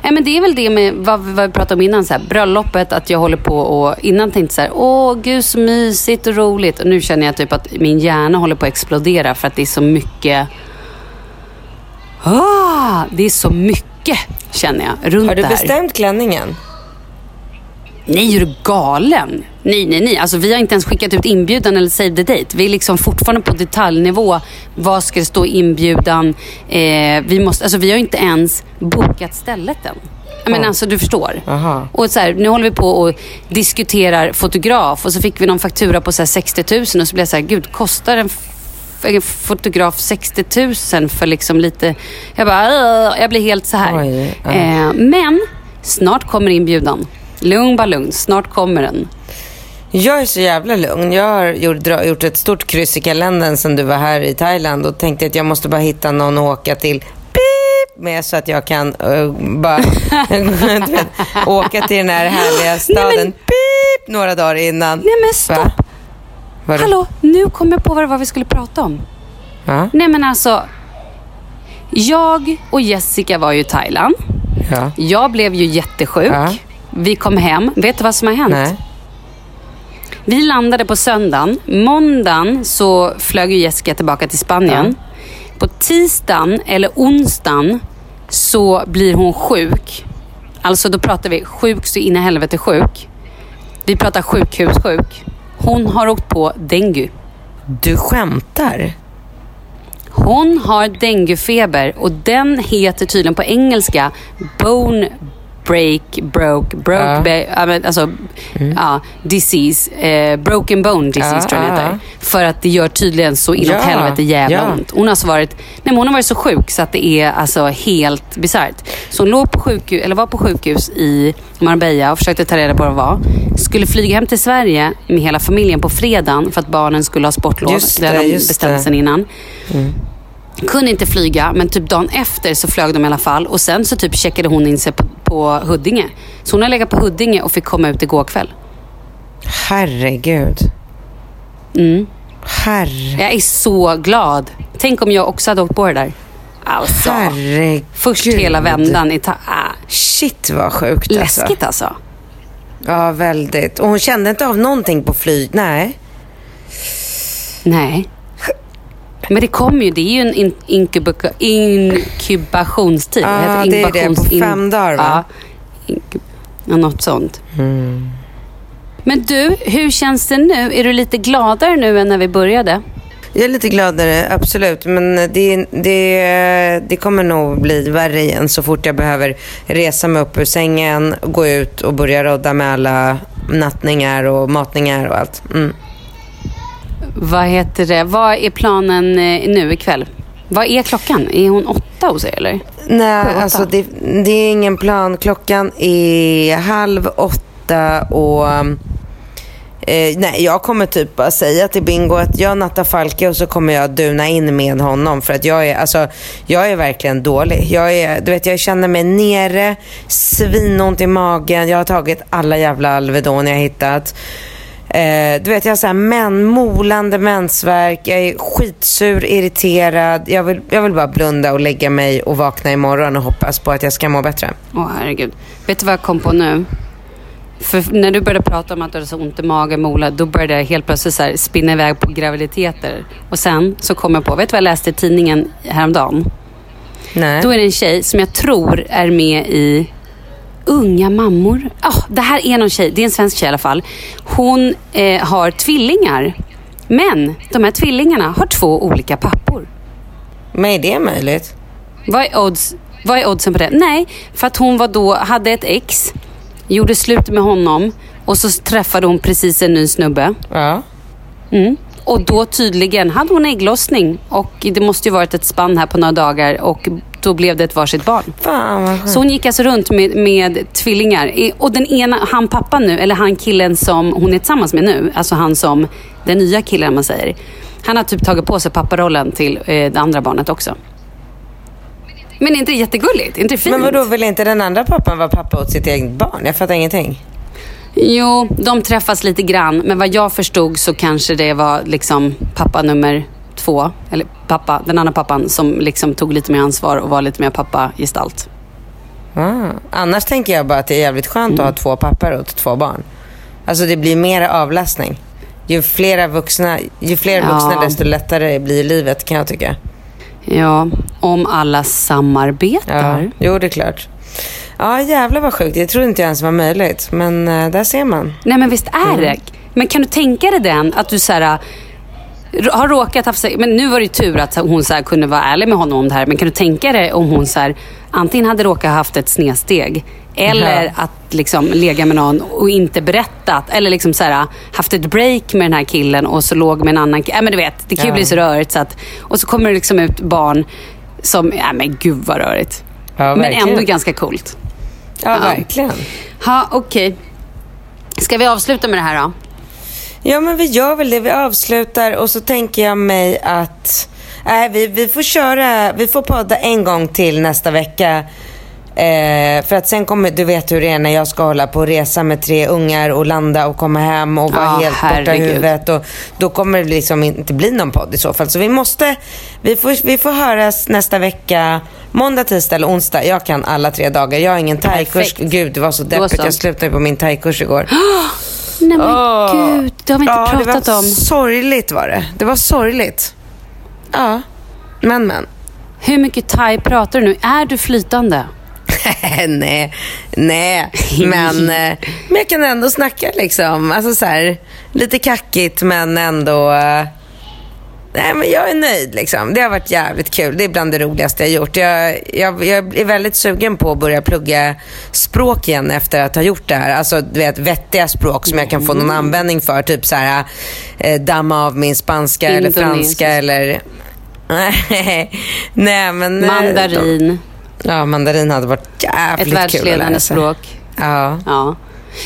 Nej, men det är väl det med vad, vad vi pratade om innan, så här, bröllopet, att jag håller på och innan tänkte så här, åh gud så mysigt och roligt. Och nu känner jag typ att min hjärna håller på att explodera för att det är så mycket, ah, det är så mycket känner jag runt Har du det här. bestämt klänningen? Nej, är du galen? Nej, nej, nej. Alltså, vi har inte ens skickat ut inbjudan eller save the date. Vi är liksom fortfarande på detaljnivå. Vad ska det stå i inbjudan? Eh, vi, måste, alltså, vi har inte ens bokat stället än. Men alltså du förstår. Aha. Och så här, nu håller vi på och diskuterar fotograf och så fick vi någon faktura på så här 60 000 och så blev jag så här, gud kostar en en fotograf 60 000 för liksom lite... Jag bara, jag blir helt så här. Oj, ja. eh, men snart kommer inbjudan. Lugn bara lugn, snart kommer den. Jag är så jävla lugn. Jag har gjort, gjort ett stort kryss i kalendern sen du var här i Thailand och tänkte att jag måste bara hitta någon att åka till med så att jag kan eh, bara <laughs> vet, åka till den här härliga staden pip några dagar innan. Nej men stopp! Va? Hallå, nu kom jag på vad det var vi skulle prata om. Ja, Nej men alltså. Jag och Jessica var ju i Thailand. ja. Jag blev ju jättesjuk. Ja. Vi kom hem. Vet du vad som har hänt? Nej. Vi landade på söndagen. Måndagen så flög ju Jessica tillbaka till Spanien. På tisdagen eller onsdagen så blir hon sjuk. Alltså då pratar vi sjuk så in i helvete sjuk. Vi pratar sjukhussjuk. Hon har åkt på dengue. Du skämtar? Hon har denguefeber och den heter tydligen på engelska bone break, broke, broke, Ja. be, alltså, ja, disease, eh, broken bone disease Ja, tror jag ja, heter. För att det gör tydligen så inåt Ja, helvete jävla ja. ont. Hon har, alltså varit, nej, hon har varit så sjuk så att det är alltså helt bisarrt. Så hon låg på sjukhus, eller var på sjukhus i Marbella och försökte ta reda på vad det var. Skulle flyga hem till Sverige med hela familjen på fredagen för att barnen skulle ha sportlov. Just det hade det, de just bestämt sen innan. Kunde inte flyga, men typ dagen efter så flög de i alla fall. Och sen så typ checkade hon in sig på, på Huddinge. Så hon har legat på Huddinge och fick komma ut igår kväll. Herregud. Mm. Herre, Jag är så glad. Tänk om jag också hade åkt på det där. Alltså. herregud. Först hela vändan i ta- ah, Shit vad sjukt alltså. Läskigt alltså. Ja, väldigt. Och hon kände inte av någonting på flyg? Nej. Nej. Men det kommer ju. Det är ju en in, inkubuka, inkubationstid. Ja, heter det är det. På fem dagar, va? Ja, inkub, ja, något sånt. Mm. Men du, hur känns det nu? Är du lite gladare nu än när vi började? Jag är lite gladare, absolut. Men det, det, det kommer nog bli värre igen så fort jag behöver resa mig upp ur sängen, gå ut och börja rodda med alla nattningar och matningar och allt. Mm. Vad heter det? Vad är planen eh, nu ikväll? Vad är klockan? Är hon åtta hos er eller? Nej, alltså det, det är ingen plan. Klockan är halv åtta och... Eh, nej, jag kommer typ bara säga till Bingo att jag nattar Falke och så kommer jag duna in med honom. För att jag är, alltså, jag är verkligen dålig. Jag, är, du vet, jag känner mig nere, svinont i magen. Jag har tagit alla jävla Alvedon jag hittat. Eh, du vet, jag har så här men, molande mensvärk. Jag är skitsur, irriterad. Jag vill, jag vill bara blunda och lägga mig och vakna imorgon och hoppas på att jag ska må bättre. Åh herregud. Vet du vad jag kom på nu? För när du började prata om att du hade så ont i magen, Mola, då började jag helt plötsligt så här spinna iväg på graviditeter. Och sen så kom jag på, vet du vad jag läste i tidningen häromdagen? Nej. Då är det en tjej som jag tror är med i Unga mammor. Ja, det här är någon tjej, det är en svensk tjej i alla fall. Hon eh, har tvillingar. Men de här tvillingarna har två olika pappor. Men är det möjligt? Vad är, odds, vad är oddsen på det? Nej, för att hon var då, hade ett ex, gjorde slut med honom och så träffade hon precis en ny snubbe. Ja. Mm. Och då tydligen hade hon ägglossning och det måste ju varit ett spann här på några dagar och då blev det ett varsitt barn. Fan. Så hon gick alltså runt med, med tvillingar. Och den ena, han pappan nu, eller han killen som hon är tillsammans med nu, alltså han som, den nya killen man säger. Han har typ tagit på sig papparollen till eh, det andra barnet också. Men är inte det jättegulligt? Är inte det fint? Men vadå, vill inte den andra pappan vara pappa åt sitt eget barn? Jag fattar ingenting. Jo, de träffas lite grann. Men vad jag förstod så kanske det var liksom pappa nummer två. Eller pappa, den andra pappan som liksom tog lite mer ansvar och var lite mer pappa-gestalt. Ah. Annars tänker jag bara att det är jävligt skönt Mm. att ha två pappor åt två barn. Alltså det blir mer avlastning. Ju fler vuxna, ju fler Ja. vuxna desto lättare blir livet kan jag tycka. Ja, om alla samarbetar. Ja, jo det är klart. Ja jävlar vad sjukt. Jag trodde inte ens var möjligt. Men eh, där ser man. Nej men visst är det. Men kan du tänka dig den att du så här, har råkat haft sig, men nu var det ju tur att hon så kunde vara ärlig med honom om det här. Men kan du tänka dig om hon så här, antingen hade råkat haft ett snedsteg eller Ja. att liksom lägga med någon och inte berättat. Eller liksom så här, haft ett break med den här killen och så låg med en annan kille. men du vet, det kan ju Ja. bli så rörigt. Så att, och så kommer det liksom ut barn som, ja men gud vad rörigt. Ja, men ändå ganska coolt. Ja, verkligen. Ja, okej. Ska vi avsluta med det här då? Ja, men vi gör väl det. Vi avslutar och så tänker jag mig att nej, vi, vi får köra, vi får podda en gång till nästa vecka. Eh, för att sen kommer, du vet hur det är när jag ska hålla på och resa med tre ungar och landa och komma hem och vara Ja, helt borta i herregud. huvudet. Och då kommer det liksom inte bli någon podd i så fall. Så vi måste, vi får, vi får höras nästa vecka. Måndag, tisdag eller onsdag. Jag kan alla tre dagar. Jag har ingen thaikurs. Gud, det var så deppigt. Jag slutade på min thaikurs igår. <gasps> Nej men Åh. gud, det har vi inte ja, pratat det var om. sorgligt var det. Det var sorgligt. Ja, men men. Hur mycket thai pratar du nu? Är du flytande? <laughs> nej, nej. Men, <laughs> eh, men jag kan ändå snacka liksom. Alltså så här, lite kackigt men ändå... Nej, men jag är nöjd liksom. Det har varit jävligt kul. Det är bland det roligaste jag gjort. Jag, jag, jag är väldigt sugen på att börja plugga språk igen efter att ha gjort det här. Alltså du vet vettiga språk som jag kan få någon användning för. Typ så här, eh, damma av min spanska eller franska eller... <laughs> Nej, men... eh, Mandarin, Ja, mandarin hade varit jävligt ett kul att världsledande lära sig. språk. Ja. Ja.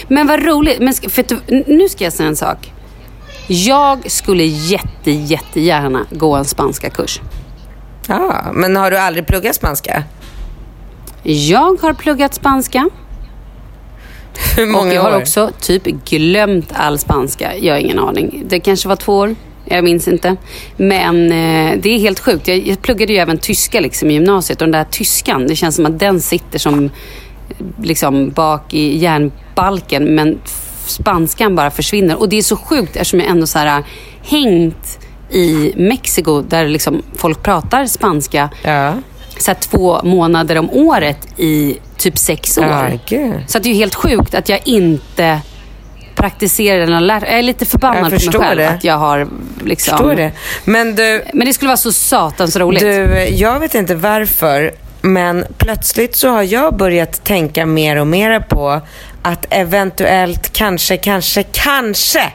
Men vad roligt. Men för nu ska jag säga en sak. Jag skulle jätte, jättegärna gå en spanska kurs. ja, men har du aldrig pluggat spanska? Jag har pluggat spanska <laughs> Hur och många jag har år? också typ glömt all spanska. Jag har ingen aning. Det kanske var två år. Jag minns inte. Men eh, det är helt sjukt. Jag, jag pluggade ju även tyska liksom, i gymnasiet och den där tyskan, det känns som att den sitter som eh, liksom bak i järnbalken men spanskan bara försvinner. Och det är så sjukt eftersom jag ändå så här, hängt i Mexiko där liksom folk pratar spanska Ja. så två månader om året i typ sex år. Ja. Så det är helt sjukt att jag inte praktiserar den och lär. Jag är lite förbannad Jag på mig själv det. att jag har liksom... Förstår det. Men du, Men det skulle vara så satans roligt. du, jag vet inte varför, men plötsligt så har jag börjat tänka mer och mer på att eventuellt, kanske, kanske, kanske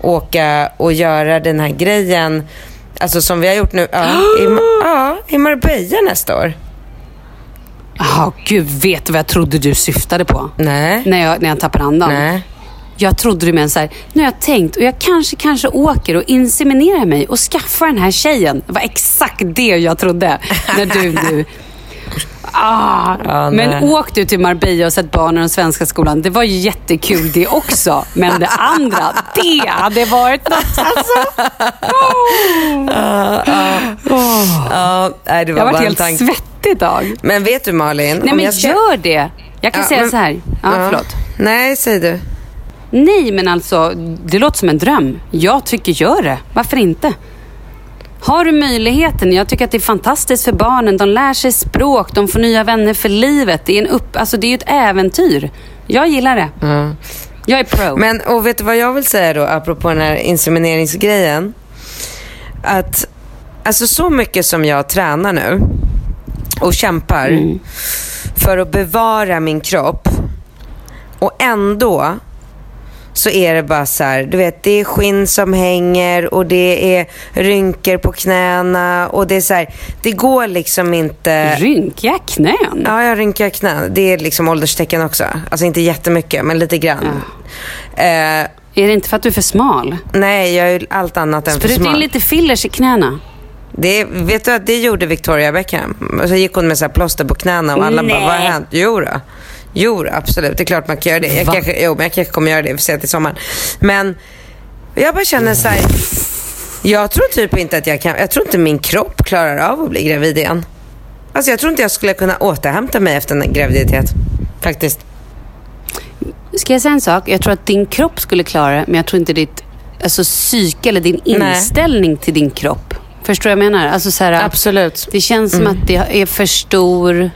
åka och göra den här grejen, alltså som vi har gjort nu, ja, i, <gasps> ja, i Marbella nästa år. Ja, gud, vet du vad jag trodde du syftade på? Nej. När jag, när jag tappade andan. Nej. Jag trodde du menade så här, nu har jag tänkt och jag kanske, kanske åker och inseminerar mig och skaffar den här tjejen. Det var exakt det jag trodde när du <laughs> nu... Ah, Ja, men nej. åk du till Marbella och sett barnen i den svenska skolan. Det var jättekul det också. Men det andra, det hade varit något. Alltså. Ja, nej, det var Jag har varit helt tanke. svettig idag. Men vet du Malin? Nej men ska- gör det. Jag kan Ja, säga men- så här. Ja, förlåt. Nej, säg du. Nej, men alltså, det låter som en dröm. Jag tycker gör det. Varför inte? Har du möjligheten? Jag tycker att det är fantastiskt för barnen. De lär sig språk, de får nya vänner för livet. Det är, en upp, alltså, det är ju ett äventyr. Jag gillar det. Jag är pro. Men, och vet du vad jag vill säga då, apropå den här insemineringsgrejen? Att, alltså så mycket som jag tränar nu och kämpar Mm. för att bevara min kropp och ändå så är det bara så här, du vet det är skinn som hänger och det är rynkor på knäna och det är så här, det går liksom inte... Rynkiga knän? Ja, jag rynkar knän. Det är liksom ålderstecken också. Alltså inte jättemycket, men lite grann. Eh, Är det inte för att du är för smal? nej, jag är allt annat än för Spruta in smal. lite fillers i knäna. Det, vet du att det gjorde Victoria Beckham? Så gick hon med så plåster på knäna och alla bara, vad har hänt? Jo då. Jo absolut. Det är klart man kan göra det. Jag Va? kanske, jo, men jag kanske kommer göra det. Vi får se till sommaren. Men jag bara känner så här. Jag tror typ inte att jag kan, jag tror inte min kropp klarar av att bli gravid igen. Alltså jag tror inte jag skulle kunna återhämta mig efter en graviditet. Faktiskt. Ska jag säga en sak? Jag tror att din kropp skulle klara det, men jag tror inte ditt alltså, psyke eller din Nej. inställning till din kropp. Förstår du vad jag menar? Alltså, så här, Absolut. Det känns som att det är för stor...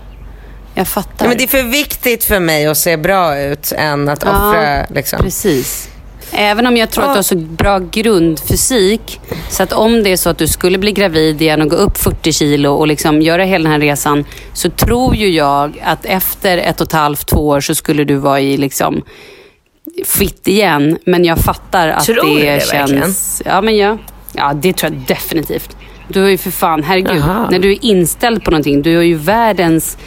Jag fattar. Ja, men det är för viktigt för mig att se bra ut än att Ja, offra. Liksom. Precis. Även om jag tror att du har så bra grundfysik, så att om det är så att du skulle bli gravid igen och gå upp 40 kilo och liksom göra hela den här resan, så tror ju jag att efter ett och ett halvt, två år så skulle du vara i liksom fit igen. Men jag fattar att Tror du det, det känns... verkligen? Ja, men ja. ja, det tror jag definitivt. Du har ju för fan, herregud, Jaha. när du är inställd på någonting, du har ju världens...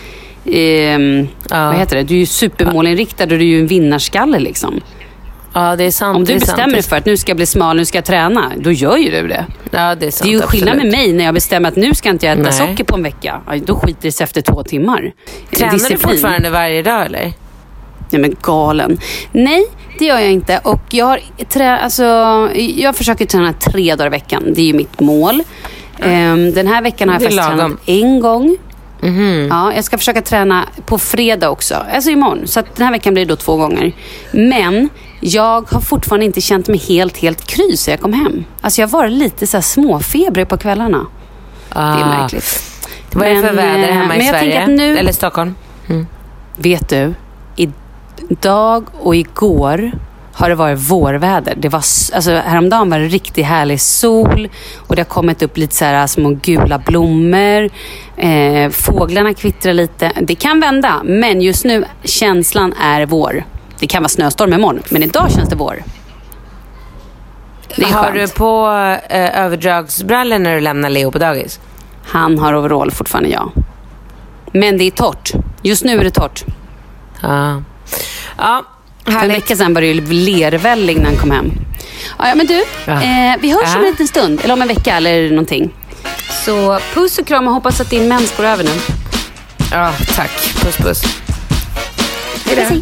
ehm, Ja. Vad heter det? Du är ju supermålinriktad och du är ju en vinnarskalle liksom. Ja, det är sant. Om du bestämmer sant. dig för att nu ska jag bli smal, nu ska jag träna, då gör ju du det. Ja, det är sant. Det är ju skillnad med absolut. mig när jag bestämmer att nu ska inte jag äta Nej. socker på en vecka. Då skiter det sig efter två timmar. Tränar du Disciplin. fortfarande varje dag eller? Nej men galen. Nej, det gör jag inte. Och jag, har trä, alltså, jag försöker träna tre dagar i veckan. Det är ju mitt mål. Ehm, den här veckan har jag faktiskt lagom. tränat en gång. Ja, jag ska försöka träna på fredag också. Alltså imorgon. Så den här veckan blir det då två gånger. Men jag har fortfarande inte känt mig helt, helt kry så jag kom hem. Alltså jag varit lite så här småfebrig på kvällarna. Det är Ah. märkligt. Vad är det för väder eh, hemma i Sverige? nu- Eller Stockholm? Vet du, idag och igår har det varit vårväder. Det var, alltså, häromdagen var det riktigt härlig sol och det har kommit upp lite så här små gula blommor. Eh, fåglarna kvittrar lite. Det kan vända, men just nu känslan är vår. Det kan vara snöstorm imorgon, men idag känns det vår. Det Har skönt. du på eh, överdragsbrallor när du lämnar Leo på dagis? Han har overall fortfarande, ja. Men det är torrt. Just nu är det torrt. Ja. Ja, För en vecka sedan var det ju lervälling när han kom hem. Ja, ja, men du, Ja. eh, vi hörs om Ja. en liten stund. Eller om en vecka eller någonting. Så puss och kram och hoppas att din mens går över nu. Ja, tack. Puss puss. Hej då.